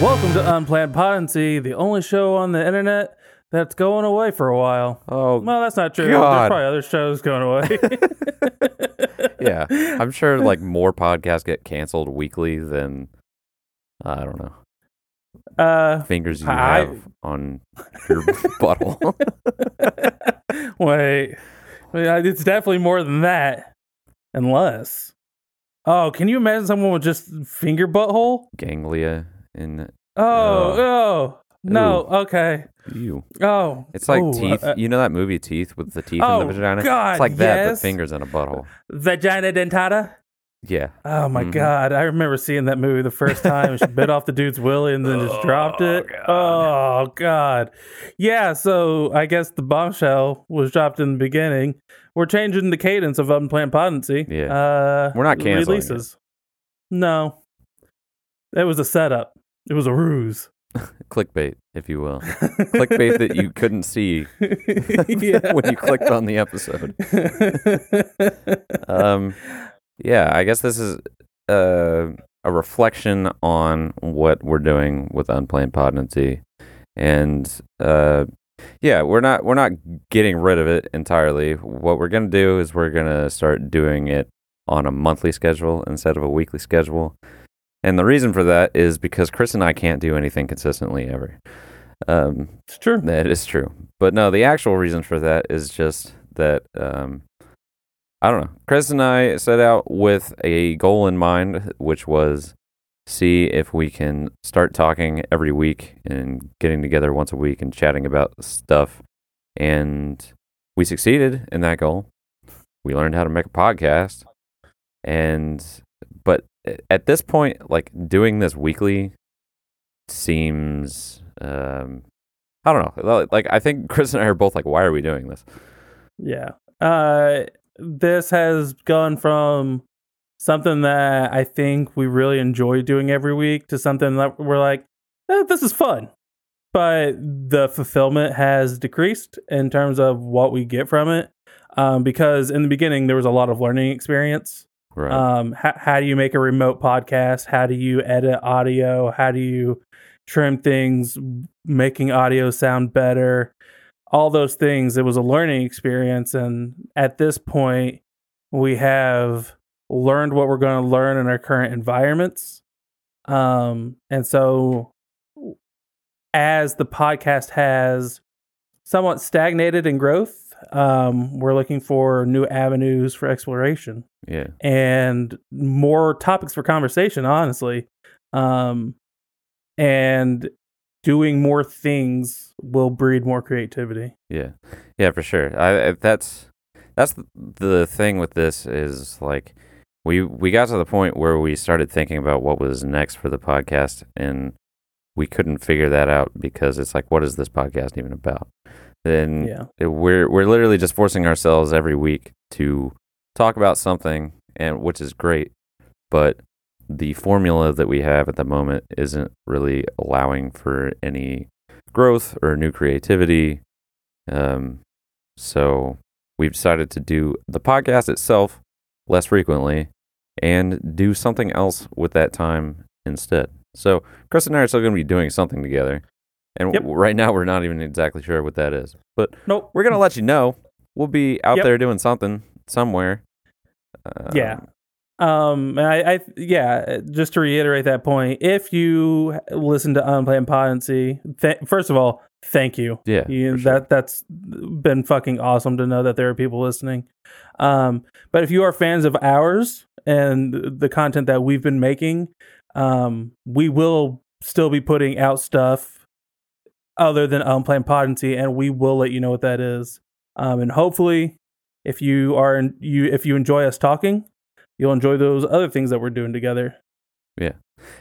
Welcome to Unplanned Podnancy, the only show on the internet that's going away for a while. Oh, Well, that's not true. God. There's probably other shows going away. yeah. I'm sure like more podcasts get canceled weekly than I don't know uh, fingers you I- have on your butthole. wait, Wait, it's definitely more than that, unless. Oh, can you imagine someone with just finger butthole? Ganglia in Oh, oh, no. Ooh. Okay. you. Oh, It's like Ooh, teeth. uh, you know that movie Teeth with the teeth Oh, in the vagina? God, it's like that, but yes. fingers in a butthole. vagina dentata. Yeah. Oh my Mhm. god! I remember seeing that movie the first time. She bit off the dude's willy and then just dropped it. Oh god! Yeah. So I guess the bombshell was dropped in the beginning. We're changing the cadence of unplanned Podnancy. Yeah. Uh, We're not canceling it. releases. No, it was a setup. It was a ruse. Clickbait, if you will. Clickbait that you couldn't see when you clicked on the episode. Um, yeah, I guess this is uh, a reflection on what we're doing with unplanned Podnancy, and uh, yeah, we're not we're not getting rid of it entirely. What we're gonna do is we're gonna start doing it on a monthly schedule instead of a weekly schedule, and the reason for that is because Chris and I can't do anything consistently ever. Um, it's true. that is true. But no, the actual reason for that is just that um I don't know. Chris and I set out with a goal in mind, which was see if we can start talking every week and getting together once a week and chatting about stuff. And we succeeded in that goal. We learned how to make a podcast. And but at this point, like doing this weekly seems um I don't know. Like I think Chris and I are both like, why are we doing this? Yeah. Uh this has gone from something that I think we really enjoy doing every week to something that we're like, eh, this is fun. But the fulfillment has decreased in terms of what we get from it. Um, because in the beginning there was a lot of learning experience. Right. Um, how, how do you make a remote podcast? How do you edit audio? How do you trim things, making audio sound better? All those things. It was a learning experience. And at this point, we have learned what we're going to learn in our current environments. Um, and so, as the podcast has somewhat stagnated in growth, um, we're looking for new avenues for exploration yeah. and more topics for conversation honestly um and doing more things will breed more creativity Yeah, yeah, for sure. I, I that's that's the, the thing with this is like we we got to the point where we started thinking about what was next for the podcast, and we couldn't figure that out because it's like, what is this podcast even about? Then yeah we're we're literally just forcing ourselves every week to talk about something, and which is great, but the formula that we have at the moment isn't really allowing for any growth or new creativity. Um, so we've decided to do the podcast itself less frequently and do something else with that time instead. So Chris and I are still going to be doing something together. And Yep. right now we're not even exactly sure what that is. But nope we're going to let you know. We'll be out Yep. there doing something somewhere. Yeah. Um, I, I yeah just to reiterate that point if you listen to unplanned Podnancy th- first of all thank you Yeah. You, sure. that that's been fucking awesome to know that there are people listening. Um, but if you are fans of ours and the content that we've been making, um, we will still be putting out stuff other than unplanned Podnancy, and we will let you know what that is. Um, and hopefully, if you are in, you if you enjoy us talking, you'll enjoy those other things that we're doing together. Yeah,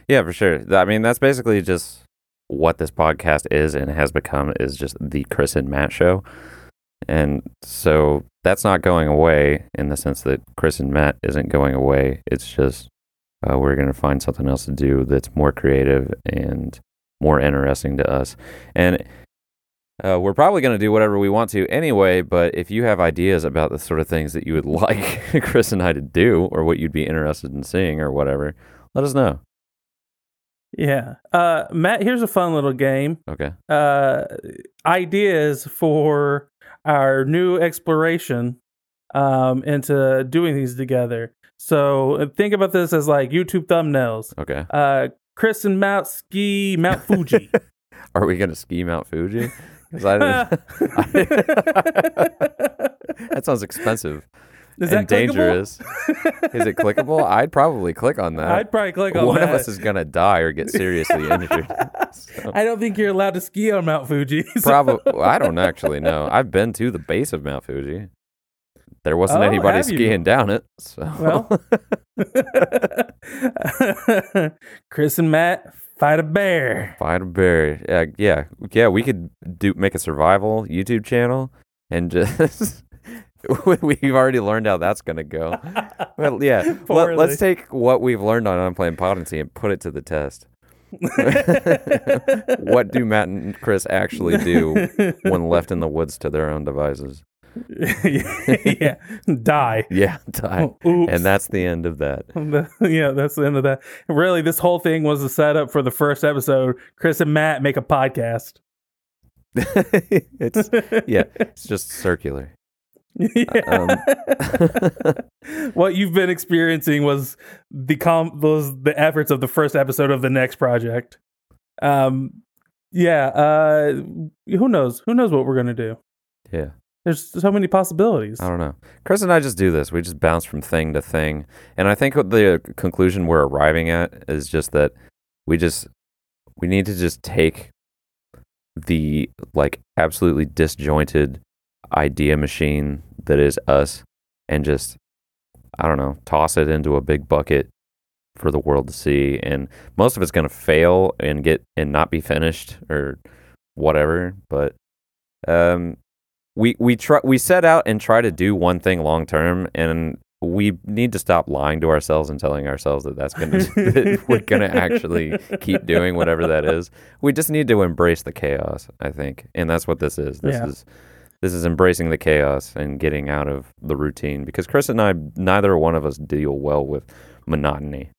yeah, for sure. I mean, that's basically just what this podcast is and has become is just the Chris and Matt show. And so that's not going away in the sense that Chris and Matt isn't going away. It's just uh, we're going to find something else to do that's more creative and more interesting to us. And uh, we're probably going to do whatever we want to anyway, but if you have ideas about the sort of things that you would like Chris and I to do or what you'd be interested in seeing or whatever, let us know. Yeah. Uh, Matt, here's a fun little game. Okay. Uh, ideas for our new exploration um, into doing these together. So uh, think about this as like YouTube thumbnails. Okay. Uh, Chris and Mount ski Mount Fuji. Are we gonna ski Mount Fuji? 'Cause I didn't- that sounds expensive Is and that dangerous. Is it clickable? I'd probably click on that. I'd probably click on One that. of us is gonna die or get seriously injured. So, I don't think you're allowed to ski on Mount Fuji. so- probably. I don't actually know. I've been to the base of Mount Fuji. There wasn't Oh, anybody have you? skiing down it. So Well. Chris and Matt fight a bear. fight a bear. Yeah, yeah, yeah. We could do make a survival YouTube channel and just. We've already learned how that's gonna go. Well, yeah. Let, us take what we've learned on Unplanned Podnancy and put it to the test. what do Matt and Chris actually do when left in the woods to their own devices? yeah, die. Yeah, die. Oops. And that's the end of that. yeah, that's the end of that. Really, this whole thing was a setup for the first episode. Chris and Matt make a podcast. it's yeah, it's just circular. Yeah. what you've been experiencing was the com those the efforts of the first episode of the next project. Um, yeah. Uh, who knows? Who knows what we're gonna do? Yeah. There's so many possibilities. I don't know. Chris and I just do this. We just bounce from thing to thing. And I think the conclusion we're arriving at is just that we just we need to just take the like absolutely disjointed idea machine that is us and just I don't know, toss it into a big bucket for the world to see and most of it's going to fail and get and not be finished or whatever, but um we we try we set out and try to do one thing long term and we need to stop lying to ourselves and telling ourselves that that's going to that we're going to actually keep doing whatever that is. We just need to embrace the chaos, I think. And that's what this is. This Yeah. is this is embracing the chaos and getting out of the routine because Chris and I neither one of us deal well with monotony.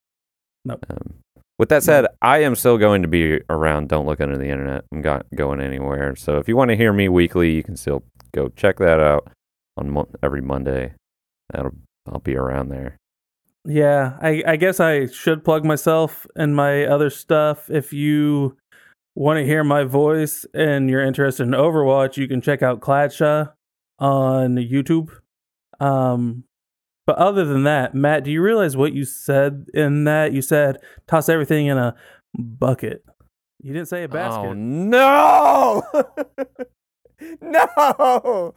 Nope. Um, with that said, I am still going to be around. Don't look under the internet. I'm not going anywhere. So if you want to hear me weekly, you can still go check that out on mo- every Monday. That'll I'll be around there. Yeah, I, I guess I should plug myself and my other stuff. If you want to hear my voice and you're interested in Overwatch, you can check out Cladsha on YouTube. Um, but other than that, Matt, do you realize what you said in that? You said toss everything in a bucket. You didn't say a basket. Oh no! no!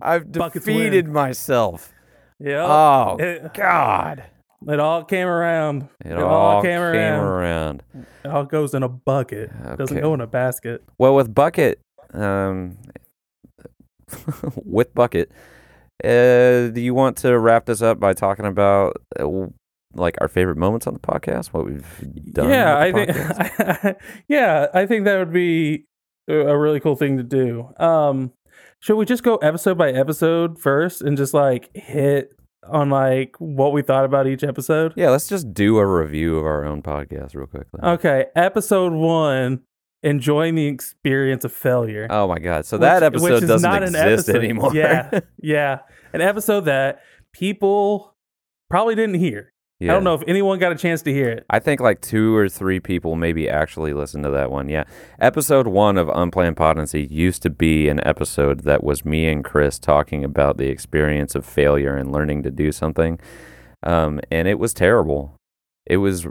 I've Buckets defeated myself. yeah. Oh it, God! it all came around. It, all came around. It all goes in a bucket. It doesn't go in a basket. Well, with bucket, um, with bucket, uh, do you want to wrap this up by talking about uh, like our favorite moments on the podcast? What we've done? Yeah, I the think. podcast? yeah, I think that would be a really cool thing to do. Um, should we just go episode by episode first and just like hit on like what we thought about each episode? yeah. Let's just do a review of our own podcast real quickly. Okay, episode one. Enjoying the experience of failure. Oh my God! So that Which- which episode is doesn't not an exist episode. anymore. Yeah, yeah, an episode that people probably didn't hear. I don't know if anyone got a chance to hear it. I think like two or three people maybe actually listened to that one. Yeah. Episode one of Unplanned Podnancy used to be an episode that was me and Chris talking about the experience of failure and learning to do something. Um, and it was terrible. It was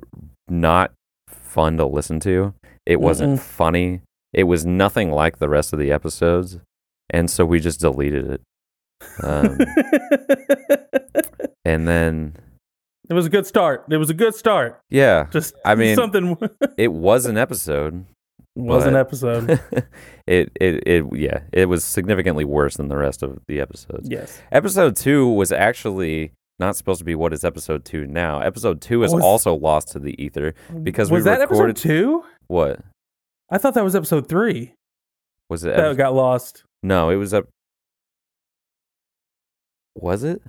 not fun to listen to. It wasn't Mm-mm. funny. It was nothing like the rest of the episodes. And so we just deleted it. Um, and then, it was a good start. It was a good start. yeah, Just I mean, something it was an episode. was an episode. it, it it yeah it was significantly worse than the rest of the episodes yes. episode two was actually not supposed to be what is episode two now episode two is Was- also lost to the ether because we was that recorded- episode two? what I thought that was episode three was it that got lost. no it was up was it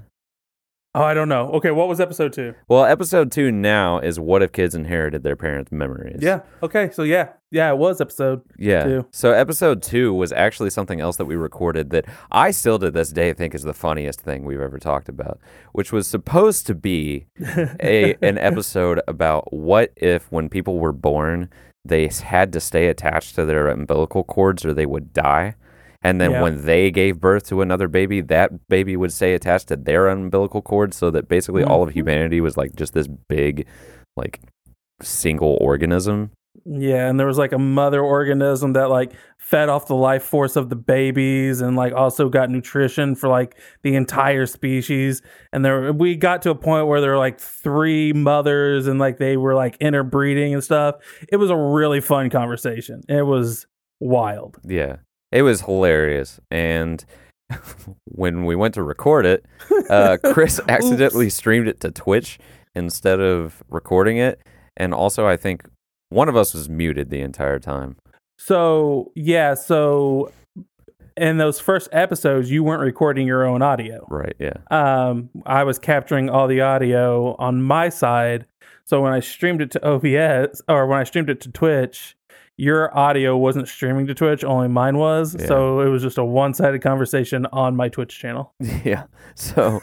Oh, I don't know. Okay, what was episode two? Well, episode two now is what if kids inherited their parents' memories? Yeah. Okay. So yeah, yeah, it was episode. Yeah. two. So episode two was actually something else that we recorded that I still to this day think is the funniest thing we've ever talked about, which was supposed to be a an episode about what if when people were born they had to stay attached to their umbilical cords or they would die. And then Yeah. when they gave birth to another baby, that baby would stay attached to their umbilical cord so that basically all of Mhm. humanity was like just this big like single organism. Yeah, and there was like a mother organism that like fed off the life force of the babies and like also got nutrition for like the entire species. And there we got to a point where there were like three mothers and like they were like interbreeding and stuff. It was a really fun conversation. It was wild. Yeah. It was hilarious. And when we went to record it, uh, Chris accidentally streamed it to Twitch instead of recording it. And also, I think one of us was muted the entire time. So yeah, so in those first episodes, you weren't recording your own audio. Right. Yeah. um, I was capturing all the audio on my side. So when I streamed it to OBS or when I streamed it to Twitch, your audio wasn't streaming to Twitch, only mine was. Yeah. So it was just a one sided conversation on my Twitch channel. Yeah. So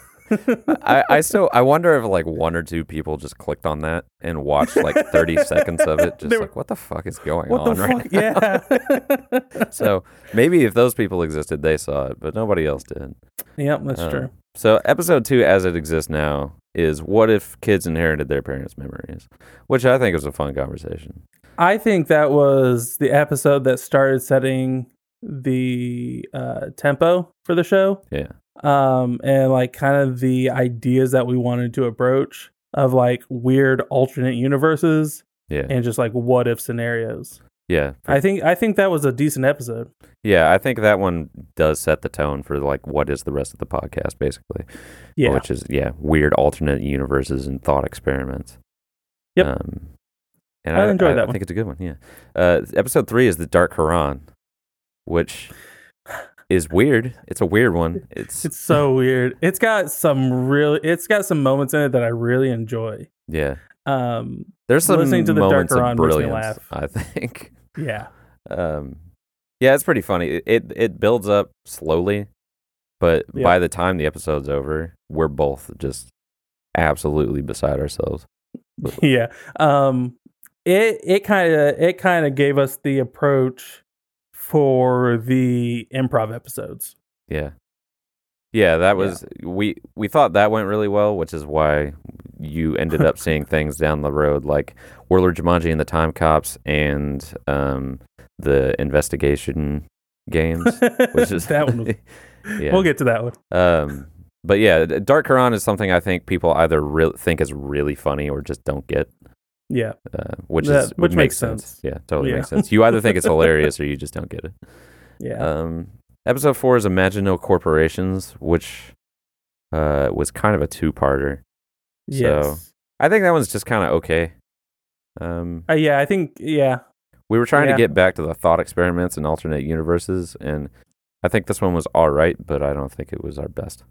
I, I still I wonder if like one or two people just clicked on that and watched like 30 seconds of it. Just They were- like, what the fuck is going What on the right fuck? now? Yeah. So maybe if those people existed, they saw it, but nobody else did. yep, that's Uh, true. So episode two, as it exists now, is what if kids inherited their parents' memories, which I think is a fun conversation. I think that was the episode that started setting the uh, tempo for the show. Yeah, um, and like kind of the ideas that we wanted to approach of like weird alternate universes yeah, and just like what if scenarios. yeah, I think I think that was a decent episode. yeah. I think that one does set the tone for like what is the rest of the podcast, basically. Yeah, which is yeah, weird alternate universes and thought experiments. Yep. Um, and I I, enjoyed I, that I one. think it's a good one. Yeah. Uh, episode three is the Dark Quran, which is weird. It's a weird one. It's, it's so weird. It's got some really it's got some moments in it that I really enjoy. yeah. Um, There's some Listening to the Dark moments of Quran makes me laugh. I think. yeah, Um, yeah, it's pretty funny. It it, it builds up slowly, but Yeah. by the time the episode's over, we're both just absolutely beside ourselves. yeah. Um, it it kind of it kind of gave us the approach for the improv episodes. Yeah. Yeah, that was we we thought that went really well, which is why you ended up seeing things down the road like Warlord Jumanji and the Time Cops and um the investigation games, which is that one. Was, yeah. We'll get to that one. um but yeah, Dark Quran is something I think people either re- think is really funny or just don't get, Yeah, uh, which That- is which makes makes sense. sense. Yeah, totally Yeah. makes sense. You either think it's hilarious or you just don't get it. yeah. Um, episode four is Imagine No Corporations, which uh, was kind of a two-parter. yes. I think that one's just kind of okay. Um, Uh, yeah, I think yeah. we were trying Yeah. to get back to the thought experiments and alternate universes, and I think this one was all right, but I don't think it was our best.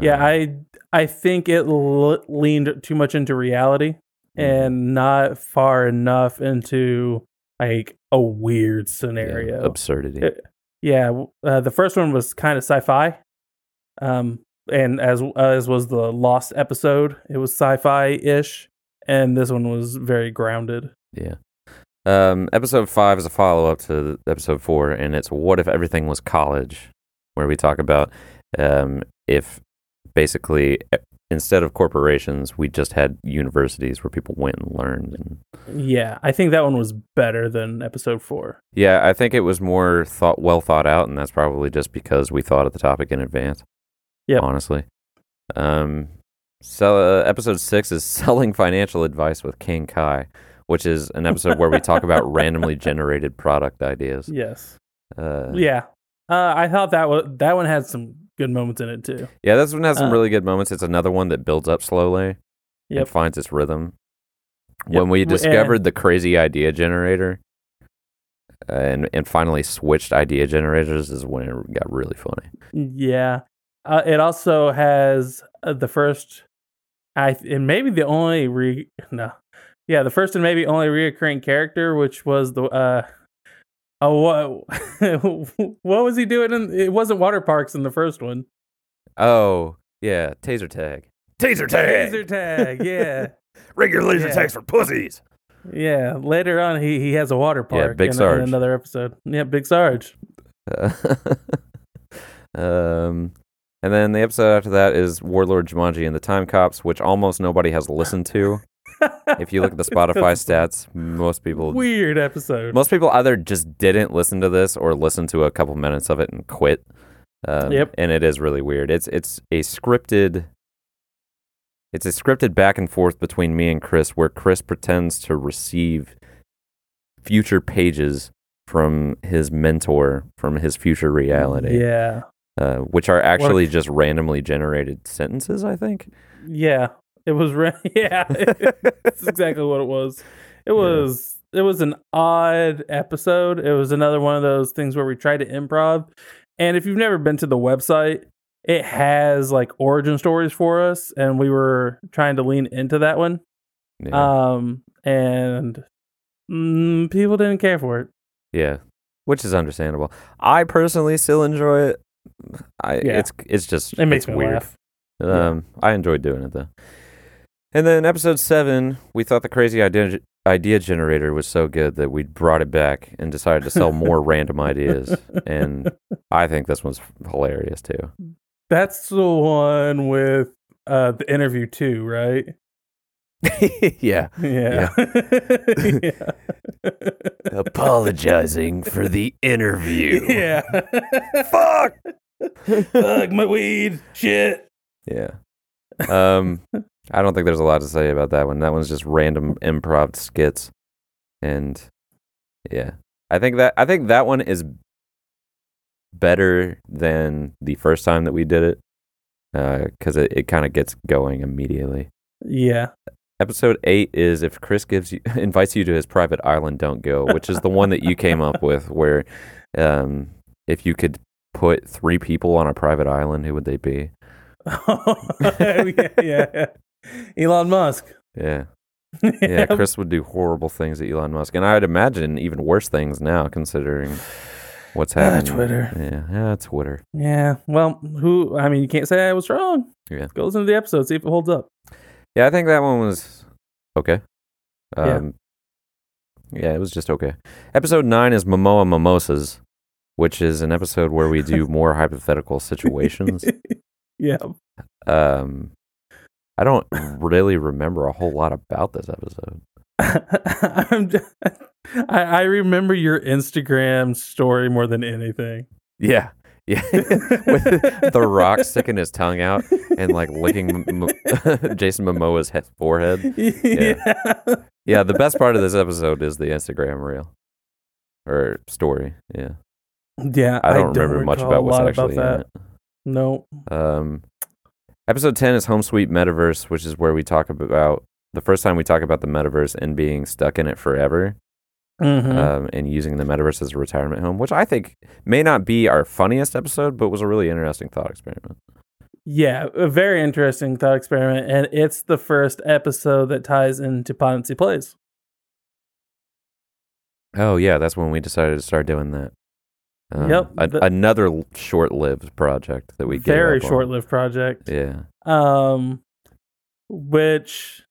Yeah, Um, I I think it l- leaned too much into reality. And not far enough into like a weird Yeah, scenario. absurdity. It- yeah, uh, the first one was kind of sci-fi, um, and as as was the Lost episode, it was sci-fi ish, and this one was very grounded. Yeah. Um, episode five is a follow up to episode four, and it's What If Everything Was College, where we talk about um, if basically instead of corporations, we just had universities where people went and learned. And Yeah, I think that one was better than episode four. yeah, I think it was more thought, well thought out, and that's probably just because we thought of the topic in advance. Yeah, Honestly. Um, so uh, episode six is selling financial advice with King Kai, which is an episode where we talk about randomly generated product ideas. Yes. Uh, Yeah. Uh, I thought that was that one had some good moments in it too. yeah, this one has some Uh, really good moments. It's another one that builds up slowly Yep. and finds its rhythm. Yep. When we discovered and- the crazy idea generator uh, and and finally switched idea generators is when it got really funny. Yeah. Uh, it also has uh, the first, I and maybe the only re no, yeah, the first and maybe only reoccurring character, which was the uh, oh what what was he doing? In, it wasn't water parks in the first one. Oh, yeah, taser tag. Taser tag. Laser tag, yeah, Regular laser Yeah. tags for pussies. yeah. Later on, he he has a water park. Yeah, park. Big in, Sarge. in another episode. Yeah, Big Sarge. Uh, um, and then the episode after that is Warlord Jumanji and the Time Cops, which almost nobody has listened to. If you look at the Spotify stats, most people Weird episode. most people either just didn't listen to this or listened to a couple minutes of it and quit. Um, Yep. And it is really weird. It's it's a scripted. It's a scripted back and forth between me and Chris, where Chris pretends to receive future pages from his mentor from his future reality, Yeah, uh, which are actually just randomly generated sentences. I think. yeah. It was re- yeah. That's exactly what it was. It was it was an odd episode. It was another one of those things where we tried to improv. And if you've never been to the website, it has like origin stories for us, and we were trying to lean into that one. Yeah. Um, and mm, people didn't care for it. Yeah, which is understandable. I personally still enjoy it. I Yeah. it's it's just It makes it's me weird. laugh. Um, I enjoyed doing it though. And then episode seven, we thought the crazy idea idea generator was so good that we brought it back and decided to sell more random ideas. And I think this one's hilarious too. That's the one with uh the interview too, right? yeah, Yeah. yeah. apologizing for the interview. yeah. Fuck. Fuck my weed. Shit. Yeah. Um, I don't think there's a lot to say about that one. That one's just random improv skits, and yeah, I think that I think that one is better than the first time that we did it, because it, it kind of gets going immediately. Yeah. Episode eight is if Chris gives you invites you to his private island, don't go, which is the one that you came up with, where um, if you could put three people on a private island, who would they be? yeah, yeah, yeah. Elon Musk. Yeah. Yeah, Chris would do horrible things to Elon Musk, and I'd imagine even worse things now, considering what's Ah, happening. Twitter. Yeah, yeah, Twitter. Yeah. Well, who? I mean, you can't say I was wrong. Yeah. Go listen to the episode, see if it holds up. Yeah, I think that one was okay. Yeah. Um, yeah, it was just okay. Episode nine is Momoa Mimosas, which is an episode where we do more hypothetical situations. yeah. Um, I don't really remember a whole lot about this episode. I'm just, I, I remember your Instagram story more than anything. Yeah, yeah, with the Rock sticking his tongue out and like licking M- M- Jason Momoa's he- forehead. yeah. Yeah, the best part of this episode is the Instagram reel or story. Yeah, Yeah. I don't remember much about what's actually about in that. No. it. Um, episode ten is Home Sweet Metaverse, which is where we talk about the first time we talk about the metaverse and being stuck in it forever. Mhm. um, and using the metaverse as a retirement home, which I think may not be our funniest episode, but was a really interesting thought experiment. yeah. A very interesting thought experiment. And it's the first episode that ties into Ponzi Plays. Oh yeah, that's when we decided to start doing that. Um, Yep, a- the- another short-lived project that we gave very short lived project. Yeah, um which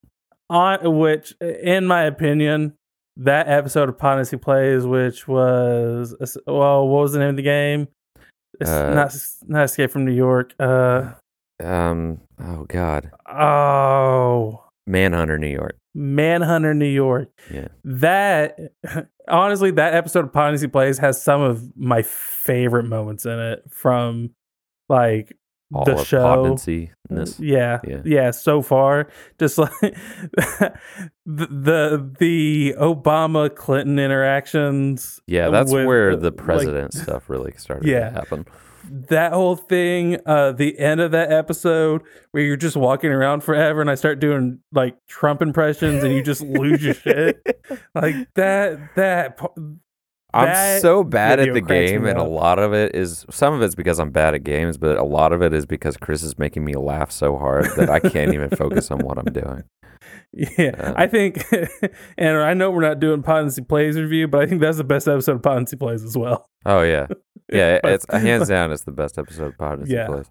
on which in my opinion that episode of Policy Plays which was well what was the name of the game? It's Uh, not not Escape from New York uh um, oh god, oh. Manhunter, New York. Manhunter New York. Yeah, that honestly that episode of Policy Plays has some of my favorite moments in it from like all the of show Yeah, Yeah. yeah, So far, just like the, the the Obama Clinton interactions. Yeah, that's with, where the like, president stuff really started Yeah. to happen. That whole thing. Uh, the end of that episode where you're just walking around forever, and I start doing like Trump impressions, and you just lose your shit. Like that. That. I'm so bad at the game, me and a lot of it is some of it's because I'm bad at games, but a lot of it is because Chris is making me laugh so hard that I can't even focus on what I'm doing. Yeah, Yeah. I think, and I know we're not doing Podnancy Plays review, but I think that's the best episode of Podnancy Plays as well. Oh yeah, yeah. But- It's hands down. It's the best episode of Podnancy Yeah. Plays.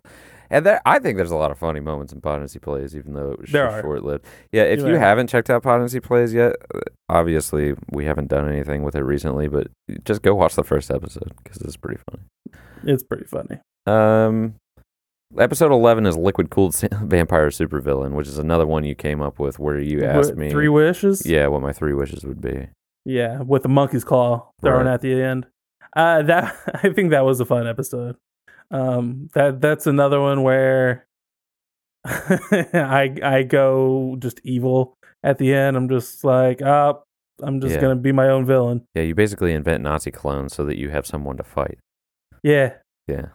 And there, I think there's a lot of funny moments in Podnancy Plays, even though it was short lived. Yeah, if You you haven't checked out Podnancy Plays yet, obviously we haven't done anything with it recently, but just go watch the first episode because it's pretty funny. It's pretty funny. Um, episode eleven is Liquid Cooled Vampire Supervillain, which is another one you came up with where you asked What, me, three wishes. yeah, what my three wishes would be. Yeah, with the monkey's claw thrown Right. at the end. Uh, that I think that was a fun episode. Um, that that's another one where I I go just evil at the end. I'm just like, oh, I'm just Yeah. gonna be my own villain. Yeah, you basically invent Nazi clones so that you have someone to fight. Yeah, Yeah,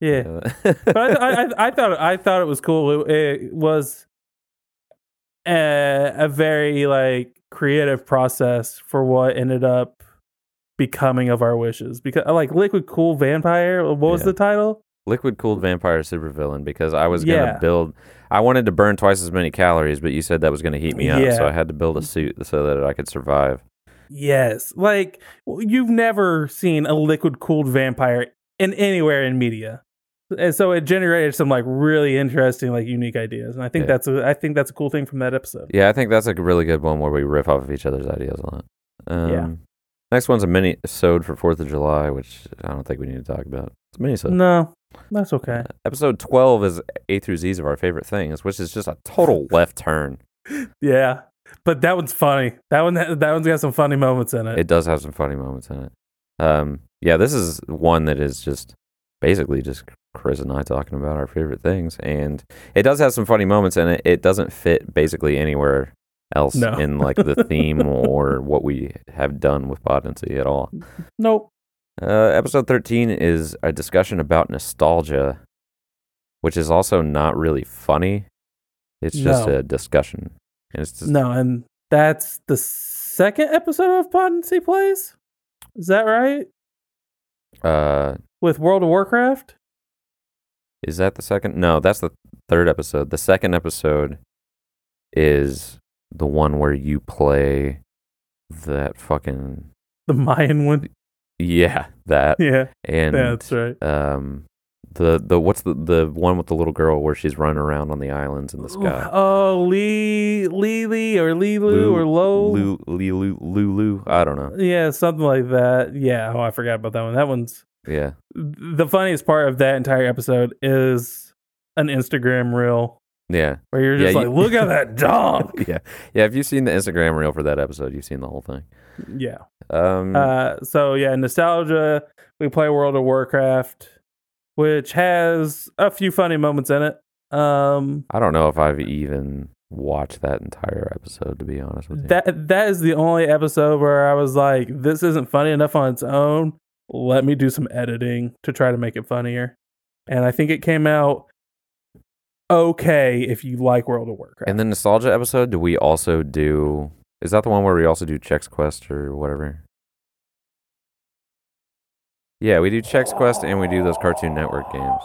yeah. Uh, but I, I, I, I thought I thought it was cool. It, it was a, a very like creative process for what ended up becoming of our wishes. Because like Liquid Cool Vampire, what was Yeah. the title? Liquid cooled vampire supervillain because I was gonna Yeah. build. I wanted to burn twice as many calories, but you said that was gonna heat me up, so I had to build a suit so that I could survive. Yes, like you've never seen a liquid cooled vampire in anywhere in media. And so it generated some like really interesting, like unique ideas, and I think Yeah. that's a I think that's a cool thing from that episode. Yeah, I think that's a really good one where we riff off of each other's ideas a lot. Um, Yeah. Next one's a mini sode for Fourth of July, which I don't think we need to talk about. It's a mini sode. No, that's okay. Episode twelve is A through Z's of our favorite things, which is just a total left turn. Yeah, but that one's funny. That one, that one's got some funny moments in it. It does have some funny moments in it. Um, yeah, this is one that is just basically just Chris and I talking about our favorite things, and it does have some funny moments in it. It doesn't fit basically anywhere else No. in like the theme or what we have done with Podnancy at all. nope. Uh, episode 13 is a discussion about nostalgia, which is also not really funny. It's just No. a discussion. And it's just, No, and that's the second episode of Podnancy Plays. Is that right? uh, With World of Warcraft? is that the second? No, that's the third episode. The second episode is the one where you play that fucking The Mayan one? yeah that Yeah, and that's right. um the the what's the the one with the little girl where she's running around on the islands in the sky. Oh, Lee, Lily, or Lilu, or Lo. Lu, Lulu, Lulu. I don't know. Yeah, something like that. Yeah. Oh, I forgot about that one. That one's Yeah. the funniest part of that entire episode is an Instagram reel Yeah. where you're Yeah, just you- like, look at that dog. Yeah. Yeah. If you've seen the Instagram reel for that episode, you've seen the whole thing. yeah. Um, Uh, so yeah, nostalgia. We play World of Warcraft, which has a few funny moments in it. Um, I don't know if I've even watched that entire episode, to be honest with you. that that is the only episode where I was like, this isn't funny enough on its own. Let me do some editing to try to make it funnier. And I think it came out okay if you like World of Warcraft. and the nostalgia episode, do we also do? Is that the one where we also do Chex Quest or whatever? Yeah, we do Chex Quest and we do those Cartoon Network games,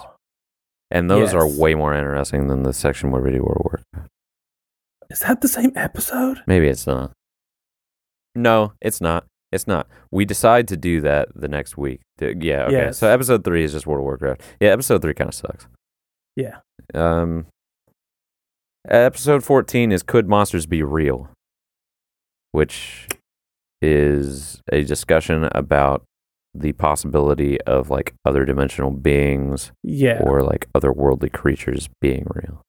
and those are way more interesting than the section where we do World of Warcraft. is that the same episode? Maybe it's not. No, it's not. It's not. We decide to do that the next week. Yeah. Okay. Yes. So episode three is just World of Warcraft. Yeah. Episode three kind of sucks. Yeah. Um. Episode fourteen is Could Monsters Be Real? Which is a discussion about the possibility of like other dimensional beings Yeah. or like otherworldly creatures being real.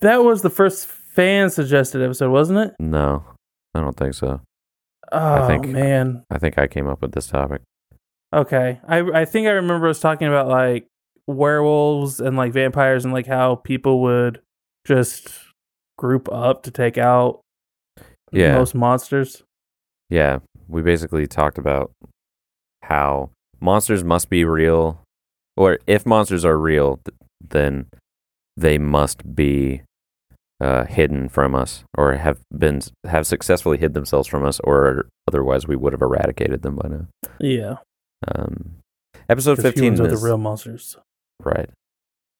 that was the first fan suggested episode, wasn't it? No, I don't think so. Oh think- man. I think I came up with this topic. Okay. I I think I remember us talking about like werewolves and like vampires and like how people would just group up to take out Yeah. most monsters. Yeah, we basically talked about how monsters must be real, or if monsters are real, th- then they must be uh, hidden from us, or have been have successfully hid themselves from us, or otherwise we would have eradicated them by now. Yeah. Um, episode fifteen humans are is the real monsters. Right.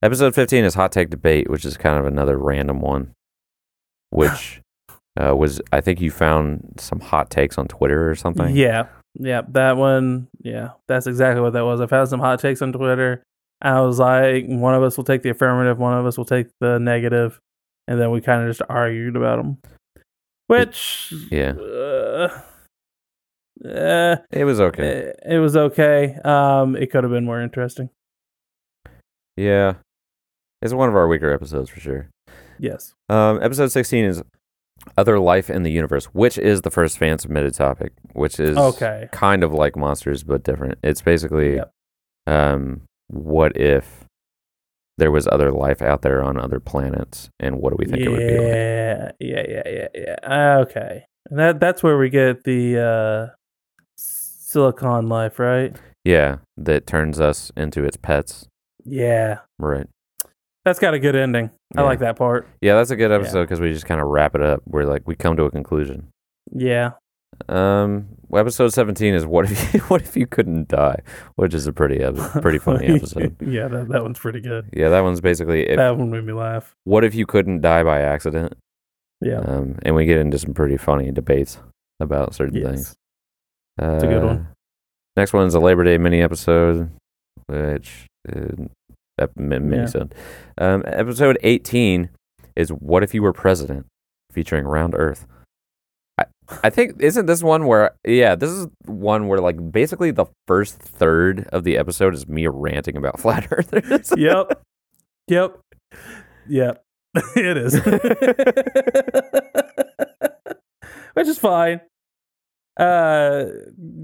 Episode fifteen is hot take debate, which is kind of another random one, which uh, was I think you found some hot takes on Twitter or something. Yeah. Yeah. That one. Yeah. That's exactly what that was. I found some hot takes on Twitter. I was like, one of us will take the affirmative, one of us will take the negative, and then we kind of just argued about them. Which, Yeah. uh, uh, It was okay. it, it was okay. Um, it could have been more interesting. Yeah. It's one of our weaker episodes for sure. Yes. Um, episode 16 is Other Life in the Universe, which is the first fan submitted topic, which is Okay. kind of like monsters but different. It's basically Yep. um, what if there was other life out there on other planets and what do we think it would be like? yeah, yeah, yeah, yeah, yeah. Okay, and that that's where we get the uh, silicon life, right? Yeah, that turns us into its pets. Yeah, Right. that's got a good ending. I Yeah. like that part. Yeah, that's a good episode because we just kind of wrap it up. We're like, we come to a conclusion. Yeah, Um, episode 17 is what if you, what if you couldn't die, which is a pretty epi- pretty funny episode. yeah, that that one's pretty good. Yeah, that one's basically if, that one made me laugh. what if you couldn't die by accident? Yeah, Um, and we get into some pretty funny debates about certain yes. things. It's a good one. Uh, Next one's a Labor Day mini episode, which uh, ep- mi- mini episode. Um, episode 18 is what if you were president, featuring Round Earth. I, I think isn't this one where yeah this is one where like basically the first third of the episode is me ranting about flat earthers. Yep, yep, yep. it is, which is fine. Uh,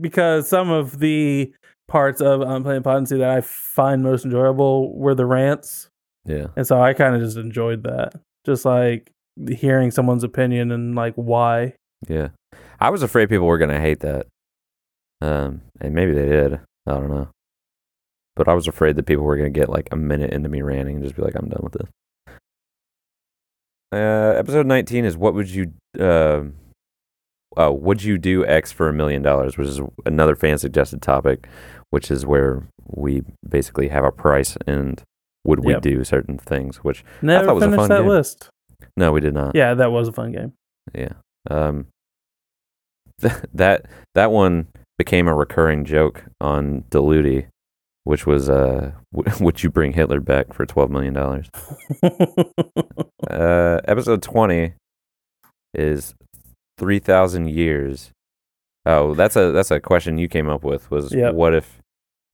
because some of the parts of Unplanned Podnancy that I find most enjoyable were the rants, yeah and so I kind of just enjoyed that, just like hearing someone's opinion and like why. Yeah. I was afraid people were going to hate that. Um, and maybe they did. I don't know. But I was afraid that people were going to get like a minute into me ranting and just be like, I'm done with this. Uh, episode 19 is what would you, uh, uh, would you do X for a million dollars, which is another fan suggested topic, which is where we basically have a price and would we Yep. do certain things, which Never thought was a fun that game. list. no, we did not. Yeah, that was a fun game. Yeah. Um, that that one became a recurring joke on Diluti, which was uh, w- would you bring Hitler back for twelve million dollars? Uh, episode twenty is three thousand years. Oh, that's a that's a question you came up with. Was Yep. what if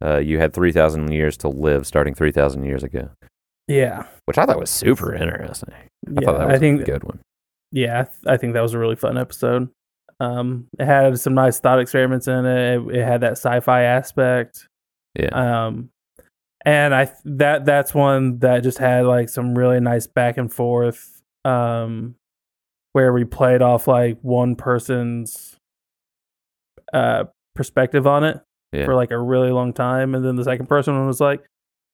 uh, you had three thousand years to live, starting three thousand years ago? yeah, Which I thought was super interesting. I yeah. thought that was I think a good one. yeah, I, th- I think that was a really fun episode. Um, it had some nice thought experiments in it. It, it had that sci-fi aspect. Yeah. Um, and I th- that that's one that just had like some really nice back and forth. Um, where we played off like one person's uh perspective on it Yeah. for like a really long time, and then the second person was like,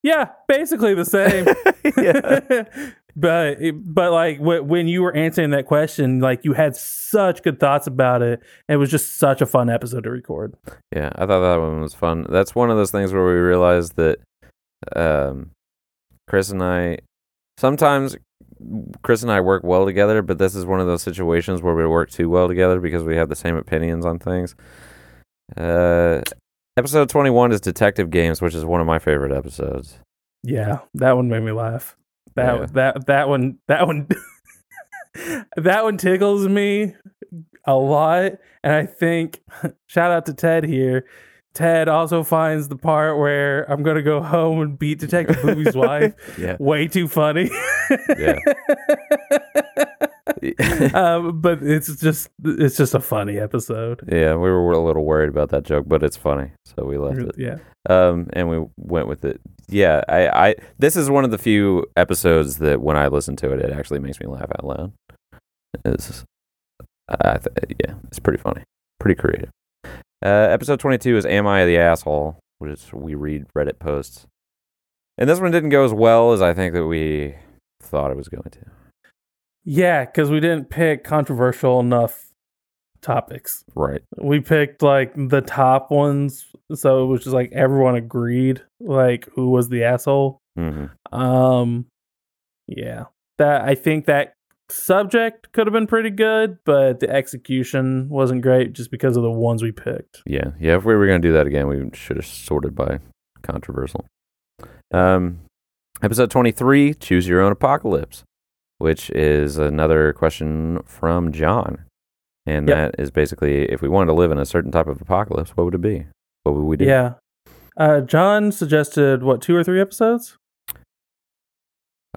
"Yeah, basically the same." but but like wh- when you were answering that question, like you had such good thoughts about it. It was just such a fun episode to record. Yeah, I thought that one was fun. That's one of those things where we realized that um, Chris and I sometimes Chris and I work well together, but this is one of those situations where we work too well together because we have the same opinions on things. Uh, episode 21 is Detective Games, which is one of my favorite episodes. Yeah, that one made me laugh. That Yeah. that that one that one that one tickles me a lot, and I think shout out to Ted here. Ted also finds the part where I'm gonna go home and beat Detective Booby's wife Yeah. way too funny. Yeah. um, but it's just it's just a funny episode. yeah, we were a little worried about that joke, but it's funny, so we left it. Yeah. um, and we went with it. Yeah, I, I, this is one of the few episodes that when I listen to it, it actually makes me laugh out loud. It's, I th- yeah, it's pretty funny, pretty creative. Uh, episode twenty-two is "Am I the Asshole?" which is we read Reddit posts, and this one didn't go as well as I think that we thought it was going to. Yeah, because we didn't pick controversial enough topics. Right. We picked like the top ones, so it was just like everyone agreed like who was the asshole. hmm Um, yeah, that I think that subject could have been pretty good, but the execution wasn't great just because of the ones we picked. Yeah. Yeah. If we were going to do that again, we should have sorted by controversial. Um, episode 23 Choose Your Own Apocalypse, which is another question from John. And Yep. that is basically if we wanted to live in a certain type of apocalypse, what would it be? What would we do? Yeah. Uh, John suggested what two or three episodes?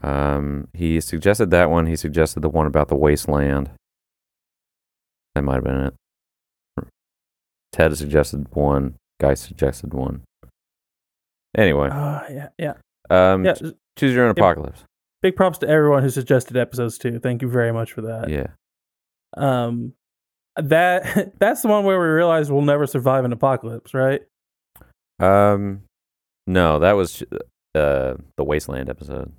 Um, he suggested that one. He suggested the one about the wasteland. That might have been it. Ted suggested one. Guy suggested one. Anyway, Uh, yeah, yeah, um, yeah. choose your own Yep. apocalypse. Big props to everyone who suggested episodes too. Thank you very much for that. Yeah. Um, that that's the one where we realized we'll never survive an apocalypse, right? Um, no, that was uh the wasteland episode.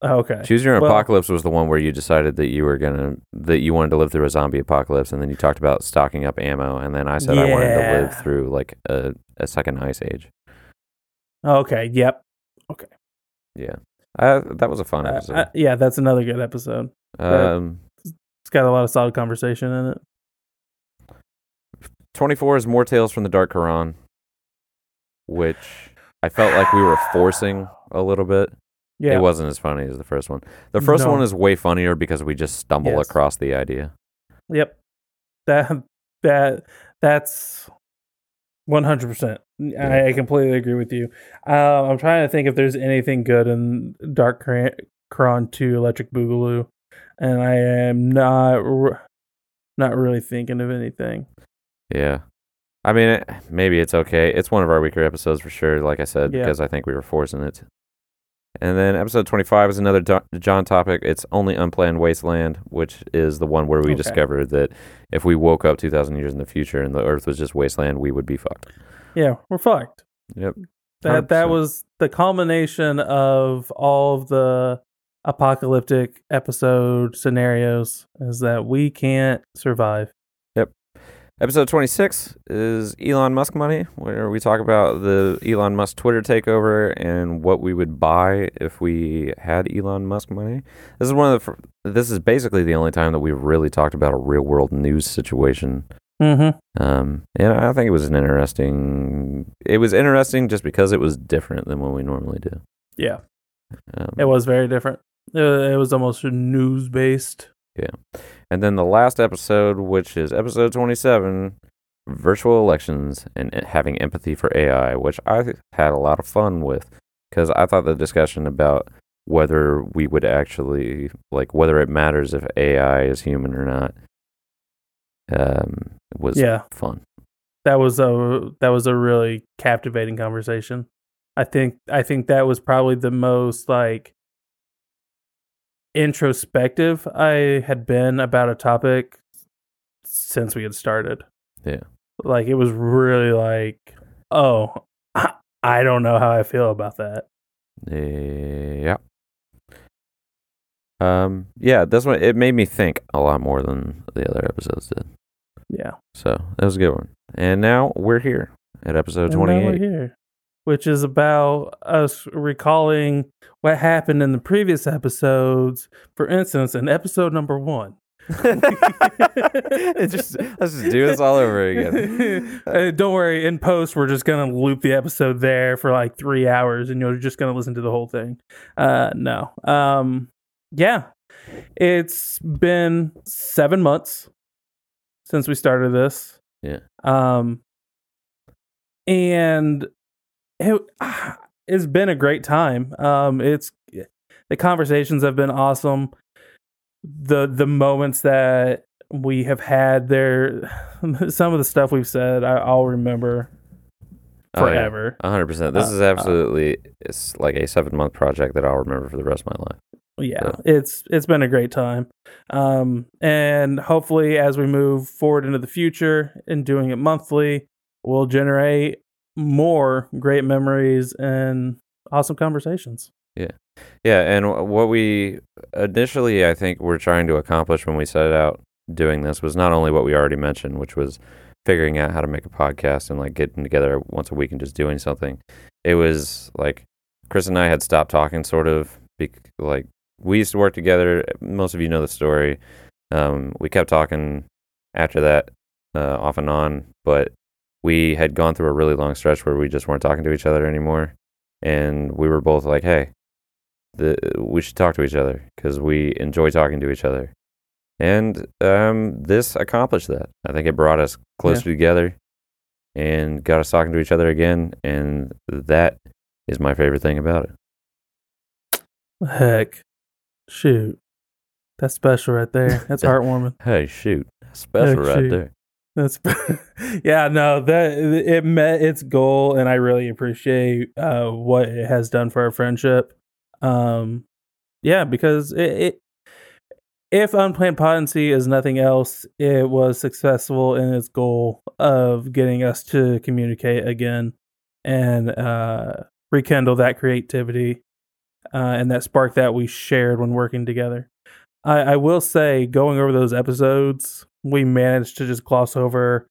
Oh, Okay. Choose your own Well- apocalypse was the one where you decided that you were gonna that you wanted to live through a zombie apocalypse, and then you talked about stocking up ammo, and then I said I wanted to live through like a a second ice age. Okay. Yep. Okay. Yeah. Uh, that was a fun Uh, episode. uh, yeah, that's another good episode. um, It's got a lot of solid conversation in it. 24 is more tales from the Dark Quran, which I felt like we were forcing a little bit. Yeah. It wasn't as funny as the first one. The first No. one is way funnier because we just stumble Yes. across the idea. Yep. That that that's one hundred percent. Yeah. I completely agree with you. Uh, I'm trying to think if there's anything good in Dark Cron Two Electric Boogaloo, and I am not r- not really thinking of anything. Yeah. I mean, it, maybe it's okay. It's one of our weaker episodes for sure, like I said, Yeah. because I think we were forcing it. And then episode 25 is another Do- John topic. It's Only Unplanned Wasteland, which is the one where we Okay. discovered that if we woke up 2,000 years in the future and the Earth was just wasteland, we would be fucked. Yeah, we're fucked. Yep. That that was the culmination of all of the apocalyptic episode scenarios. Is that we can't survive. Episode 26 is Elon Musk money, where we talk about the Elon Musk Twitter takeover and what we would buy if we had Elon Musk money. This is one of the fir- this is basically the only time that we've really talked about a real-world news situation. Mm-hmm. Um, and I think it was an interesting it was interesting just because it was different than what we normally do. Yeah. Um, It was very different. It, it was almost news based. And then the last episode, which is episode 27, virtual elections and having empathy for AI, which I had a lot of fun with because I thought the discussion about whether we would actually, like, whether it matters if AI is human or not, um, was Yeah, fun. that was a that was a really captivating conversation. I think I think that was probably the most like introspective I had been about a topic since we had started. Yeah. Like it was really like, oh, I don't know how I feel about that. Yeah. Um, yeah, that's what it made me think a lot more than the other episodes did. Yeah. So that was a good one. And now we're here at episode And now we're 28. here, which is about us recalling what happened in the previous episodes. For instance, in episode number one. Just let's just do this all over again. Uh, don't worry, in post, we're just gonna loop the episode there for like three hours, and you're just gonna listen to the whole thing. Uh, no, um, yeah, it's been seven months since we started this. Yeah. Um, and it, it's been a great time. Um, it's the conversations have been awesome. The the moments that we have had there, some of the stuff we've said, I, I'll remember Oh, yeah. forever. A hundred percent. This Uh, is uh, absolutely it's like a seven month project that I'll remember for the rest of my life. yeah So- it's it's been a great time um and hopefully as we move forward into the future and doing it monthly we'll generate more great memories and awesome conversations Yeah, Yeah. and what we initially, I think, were trying to accomplish when we set out doing this was not only what we already mentioned, which was figuring out how to make a podcast and like getting together once a week and just doing something. It was like Chris and I had stopped talking, sort of. Bec- like we used to work together. Most of you know the story. Um, we kept talking after that, uh, off and on, but we had gone through a really long stretch where we just weren't talking to each other anymore, and we were both like, "Hey, the, we should talk to each other because we enjoy talking to each other. And um, this accomplished that. I think it brought us closer together and got us talking to each other again. And that is my favorite thing about it. Heck, shoot, that's special right there. That's heartwarming. Hey, shoot. Special Hey, right shoot. there. That's yeah, no, that it met its goal, and I really appreciate uh, what it has done for our friendship. Um, yeah, because it, it if Unplanned Podnancy is nothing else, it was successful in its goal of getting us to communicate again and uh, rekindle that creativity uh, and that spark that we shared when working together. I, I will say, going over those episodes, we managed to just gloss over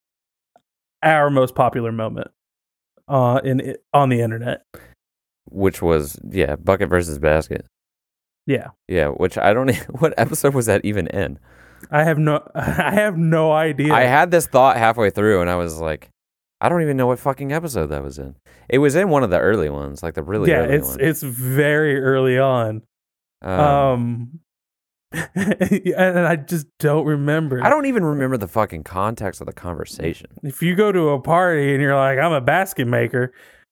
our most popular moment uh, in on the internet. Which was, yeah, bucket versus basket. Yeah, Yeah, which I don't, what episode was that even in? I have no, I have no idea. I had this thought halfway through and I was like, I don't even know what fucking episode that was in. It was in one of the early ones, like the really yeah, early it's ones. it's very early on. Um, Um, and I just don't remember. I don't even remember the fucking context of the conversation. If you go to a party and you're like, "I'm a basket maker,"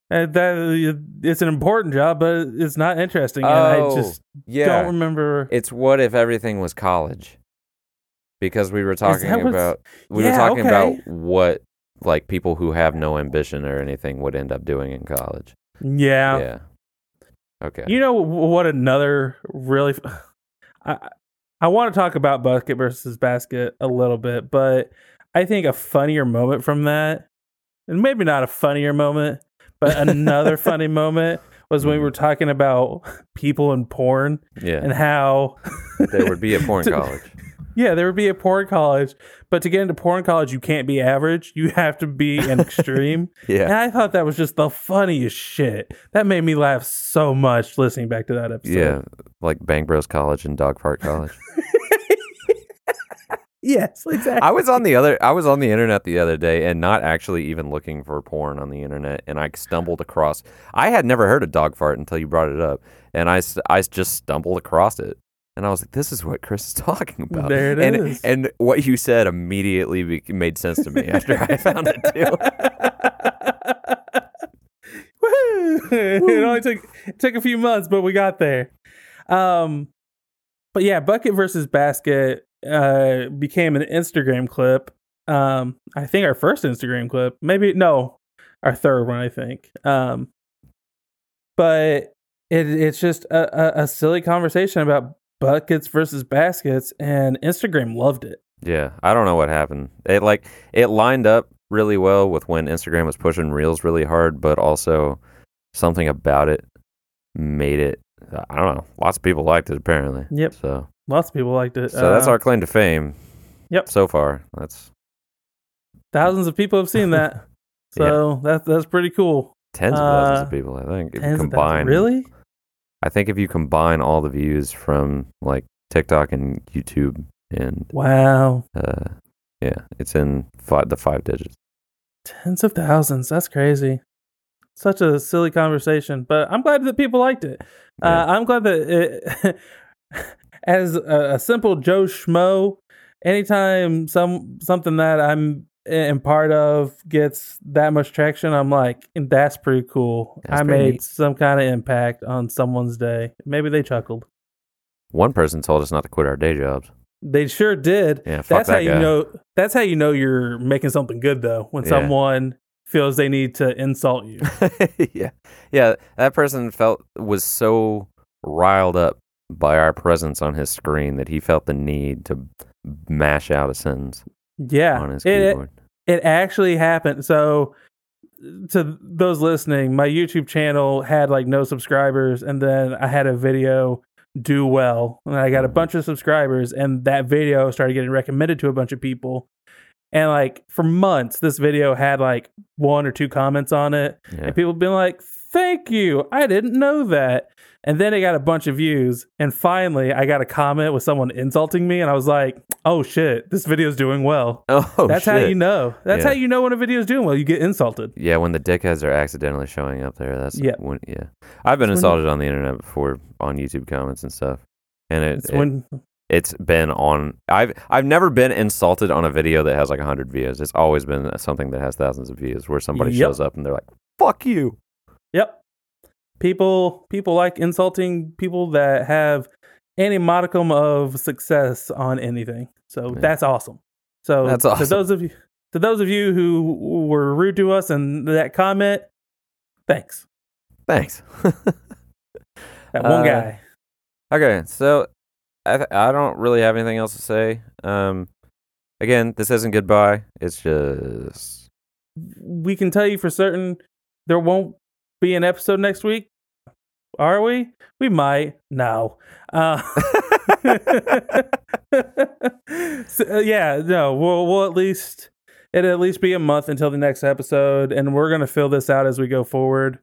uh, that it's an important job, but it's not interesting. and I Oh, just Yeah, don't remember. it's what if everything was college? Because we were talking about we Yeah, were talking okay. about what like people who have no ambition or anything would end up doing in college. Yeah. yeah. Okay. You know what? Another really, I I want to talk about bucket versus basket a little bit, but I think a funnier moment from that, and maybe not a funnier moment, but another funny moment was when we were mm. talking about people in porn yeah. and how there would be a porn college. Yeah, there would be a porn college, but to get into porn college, you can't be average. You have to be an extreme. Yeah. And I thought that was just the funniest shit. That made me laugh so much listening back to that episode. Yeah. Like Bang Bros College and Dog Park College. Yes, exactly. I was on the other I was on the internet the other day and not actually even looking for porn on the internet and I stumbled across I had never heard of dog fart until you brought it up and I, I just stumbled across it and I was like this is what Chris is talking about There it and is. and what you said immediately be- made sense to me after I found it too it only took it took a few months, but we got there. Um, but yeah, bucket versus basket uh became an Instagram clip. Um, I think our first Instagram clip, maybe no, our third one, I think. Um, but it it's just a, a, a silly conversation about buckets versus baskets, and Instagram loved it. Yeah, I don't know what happened. It like it lined up really well with when Instagram was pushing reels really hard, but also something about it made it. I don't know. Lots of people liked it apparently. Yep. So Lots of people liked it. so that's Uh, our claim to fame. Yep. So far, that's thousands of people have seen that. So that's that's pretty cool. tens of thousands Uh, of people. I think if you of thousands. Really? I think if you combine all the views from like TikTok and YouTube and Wow. uh, yeah, it's in five, the five digits. Tens of thousands. That's crazy. Such a silly conversation, but I'm glad that people liked it. Uh, I'm glad that it, as a, a simple Joe Schmo, anytime some something that I'm in part of gets that much traction, I'm like, that's pretty cool. That's I pretty made neat. some kind of impact on someone's day. Maybe they chuckled. One person told us not to quit our day jobs. They sure did. Yeah, fuck that's that how you know that's how you know you're making something good though when Yeah. someone feels they need to insult you yeah, yeah. That person felt was so riled up by our presence on his screen that he felt the need to mash out a sentence yeah on his it, keyboard. it actually happened so to those listening, my YouTube channel had like no subscribers, and then I had a video do well, and I got a mm-hmm. bunch of subscribers, and that video started getting recommended to a bunch of people. And like for months, this video had like one or two comments on it, Yeah. and people been like, "Thank you, I didn't know that." And then it got a bunch of views, and finally, I got a comment with someone insulting me, and I was like, "Oh shit, this video's doing well." Oh, That's how you know. That's Yeah. how you know when a video's doing well. You get insulted. Yeah, when the dickheads are accidentally showing up there, that's Yeah. When, yeah, I've been That's when- insulted on the internet before on YouTube comments and stuff, and it, It's it when it's been on. I've I've never been insulted on a video that has like hundred views. It's always been something that has thousands of views, where somebody Yep. shows up and they're like, "Fuck you." Yep. People people like insulting people that have any modicum of success on anything. So Yeah. that's awesome. So That's to awesome. those of you to those of you who were rude to us and that comment, thanks. Thanks. That one Uh, guy. Okay, so I th- I don't really have anything else to say. Um, again, this isn't goodbye. It's just We can tell you for certain there won't be an episode next week. Are we? We might. No. Uh, so, uh, yeah, no. We'll we'll at least it'll at least be a month until the next episode, and we're gonna fill this out as we go forward.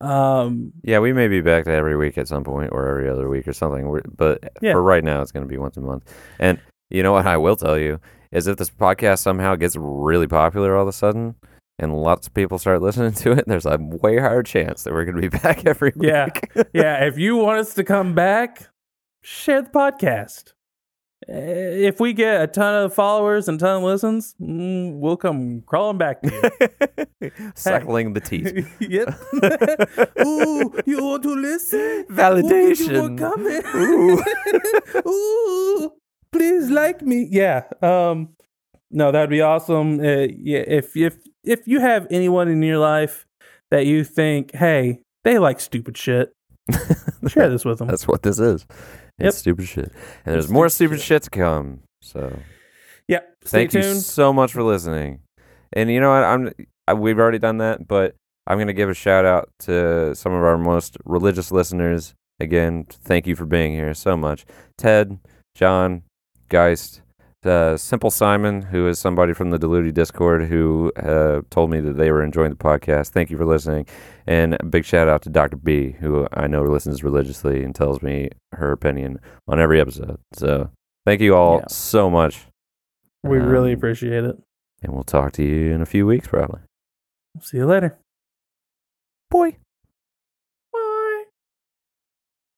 Um, yeah. We may be back to every week at some point, or every other week, or something. We're, but Yeah. for right now, it's going to be once a month. And you know what I will tell you is if this podcast somehow gets really popular all of a sudden, and lots of people start listening to it, there's a way higher chance that we're going to be back every week. Yeah. yeah, if you want us to come back, share the podcast. Uh, If we get a ton of followers and ton of listens, mm, we'll come crawling back to you. Suckling the teeth. yep. Ooh, you want to listen? Validation. Ooh. Ooh, please like me. Yeah. Um. No, that'd be awesome. Uh, yeah. If if if you have anyone in your life that you think, hey, they like stupid shit, share this with them. That's what this is. It's Yep. stupid shit. And there's It's more stupid stupid shit to come. So. Stay thank you so much for listening. And you know what? I'm I, we've already done that, but I'm gonna give a shout out to some of our most religious listeners. Again, thank you for being here so much. Ted, John, Geist, uh, Simple Simon, who is somebody from the Deluded Discord who uh, told me that they were enjoying the podcast. Thank you for listening. And a big shout out to Dr. B, who I know listens religiously and tells me her opinion on every episode. So thank you all Yeah. so much. We really Um, appreciate it. And we'll talk to you in a few weeks, probably. See you later. Boy.